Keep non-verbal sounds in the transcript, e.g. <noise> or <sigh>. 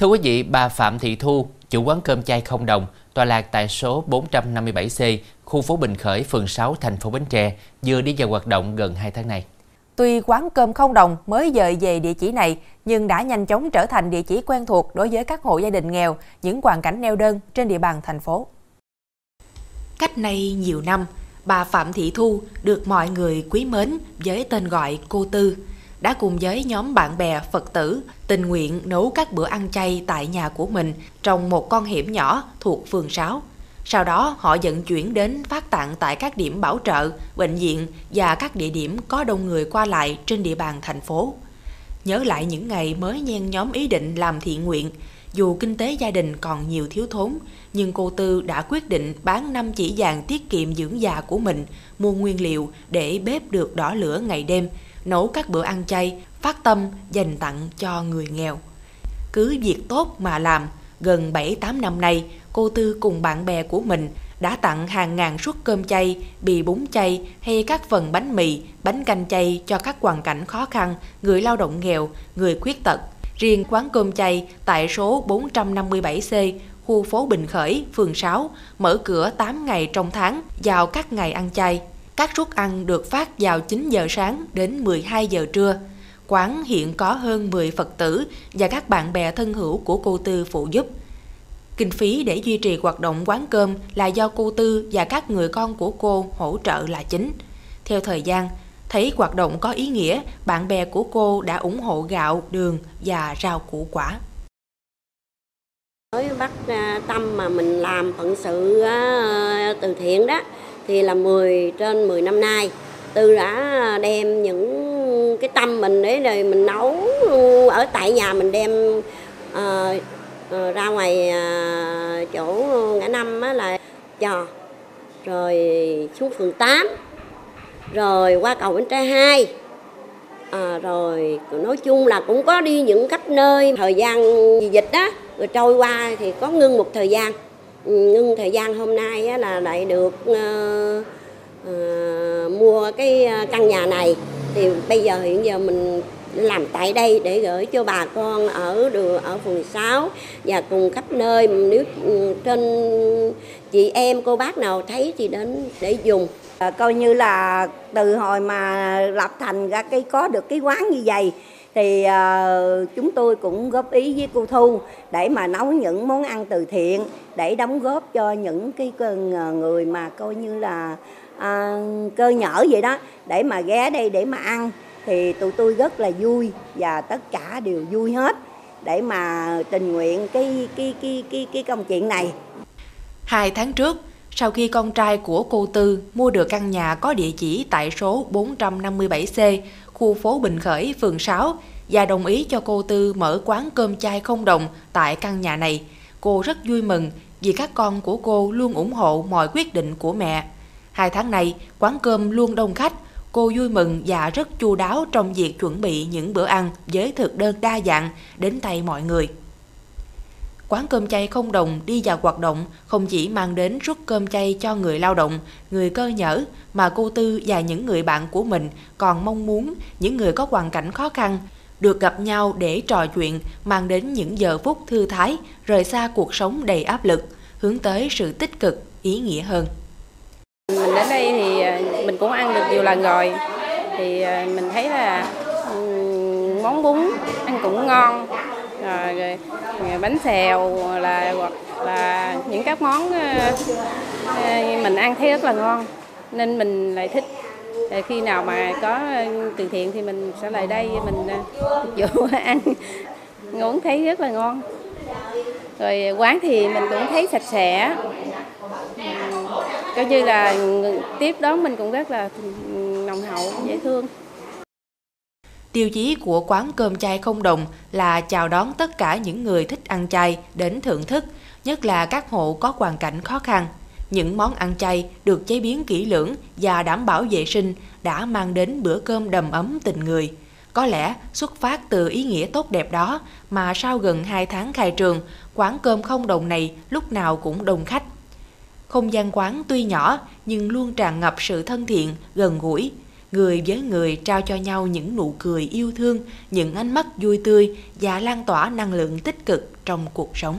Thưa quý vị, bà Phạm Thị Thu, chủ quán cơm chay không đồng, tọa lạc tại số 457C, khu phố Bình Khởi, phường 6, thành phố Bến Tre, vừa đi vào hoạt động gần 2 tháng này. Tuy quán cơm không đồng mới dời về địa chỉ này, nhưng đã nhanh chóng trở thành địa chỉ quen thuộc đối với các hộ gia đình nghèo, những hoàn cảnh neo đơn trên địa bàn thành phố. Cách nay nhiều năm, bà Phạm Thị Thu được mọi người quý mến với tên gọi cô Tư, đã cùng với nhóm bạn bè Phật tử tình nguyện nấu các bữa ăn chay tại nhà của mình trong một con hẻm nhỏ thuộc phường 6. Sau đó họ vận chuyển đến phát tặng tại các điểm bảo trợ, bệnh viện và các địa điểm có đông người qua lại trên địa bàn thành phố. Nhớ lại những ngày mới nhen nhóm ý định làm thiện nguyện, dù kinh tế gia đình còn nhiều thiếu thốn, nhưng cô Tư đã quyết định bán năm chỉ vàng tiết kiệm dưỡng già của mình, mua nguyên liệu để bếp được đỏ lửa ngày đêm, nấu các bữa ăn chay, phát tâm dành tặng cho người nghèo. Cứ việc tốt mà làm, gần 7-8 năm nay, cô Tư cùng bạn bè của mình đã tặng hàng ngàn suất cơm chay, bì bún chay hay các phần bánh mì, bánh canh chay cho các hoàn cảnh khó khăn, người lao động nghèo, người khuyết tật. Riêng quán cơm chay tại số 457C, khu phố Bình Khởi, phường 6, mở cửa 8 ngày trong tháng, vào các ngày ăn chay. Các suất ăn được phát vào 9 giờ sáng đến 12 giờ trưa. Quán hiện có hơn 10 Phật tử và các bạn bè thân hữu của cô Tư phụ giúp. Kinh phí để duy trì hoạt động quán cơm là do cô Tư và các người con của cô hỗ trợ là chính. Theo thời gian, thấy hoạt động có ý nghĩa, bạn bè của cô đã ủng hộ gạo, đường và rau củ quả. Với bác à, Tâm mà mình làm phận sự à, từ thiện đó thì là 10 trên 10 năm nay. Tư đã đem những cái tâm mình để rồi mình nấu ở tại nhà mình đem uh, uh, ra ngoài uh, chỗ ngã năm á là chò rồi xuống phường 8 rồi qua cầu Bến Tre 2 à, rồi nói chung là cũng có đi những khắp nơi. Thời gian dịch đó rồi trôi qua thì có ngưng một thời gian ngưng thời gian hôm nay á, là lại được uh, uh, mua cái ờ, căn nhà này. Thì bây giờ hiện giờ mình làm tại đây để gửi cho bà con ở đường ở phường 6 và cùng khắp nơi. Nếu ừ, trên chị em cô bác nào thấy thì đến để dùng. À, coi như là từ hồi mà lập thành ra cái có được cái quán như vậy thì uh, chúng tôi cũng góp ý với cô Thu để mà nấu những món ăn từ thiện để đóng góp cho những cái ờ, người mà coi như là uh, cơ nhở vậy đó để mà ghé đây để mà ăn thì tụi tôi rất là vui và tất cả đều vui hết để mà tình nguyện cái cái cái cái cái công chuyện này. Hai tháng trước, sau khi con trai của cô Tư mua được căn nhà có địa chỉ tại số 457C, khu phố Bình Khởi, phường 6 và đồng ý cho cô Tư mở quán cơm chay không đồng tại căn nhà này, cô rất vui mừng vì các con của cô luôn ủng hộ mọi quyết định của mẹ. Hai tháng này, quán cơm luôn đông khách, Cô vui mừng và rất chu đáo trong việc chuẩn bị những bữa ăn với thực đơn đa dạng đến tay mọi người. Quán cơm chay không đồng đi vào hoạt động không chỉ mang đến suất cơm chay cho người lao động, người cơ nhở mà cô Tư và những người bạn của mình còn mong muốn những người có hoàn cảnh khó khăn được gặp nhau để trò chuyện mang đến những giờ phút thư thái, rời xa cuộc sống đầy áp lực, hướng tới sự tích cực, ý nghĩa hơn. Mình đến đây thì à, mình cũng ăn được nhiều lần rồi thì à, mình thấy là món bún ăn cũng ngon rồi, rồi bánh xèo là hoặc là những các món ờ, ờ, mình ăn thấy rất là ngon. Nên mình lại thích. Khi nào mà có ờ, từ thiện thì mình sẽ lại đây mình vụ <laughs> ăn. Ngốn thấy rất là ngon. Rồi quán thì mình cũng thấy sạch sẽ. Coi như là tiếp đón mình cũng rất là nồng hậu dễ thương. Tiêu chí của quán cơm chay không đồng là chào đón tất cả những người thích ăn chay đến thưởng thức, nhất là các hộ có hoàn cảnh khó khăn. Những món ăn chay được chế biến kỹ lưỡng và đảm bảo vệ sinh đã mang đến bữa cơm đầm ấm tình người. Có lẽ xuất phát từ ý nghĩa tốt đẹp đó mà sau gần 2 tháng khai trường, quán cơm không đồng này lúc nào cũng đông khách. Không gian quán tuy nhỏ nhưng luôn tràn ngập sự thân thiện, gần gũi người với người trao cho nhau những nụ cười yêu thương, những ánh mắt vui tươi và lan tỏa năng lượng tích cực trong cuộc sống.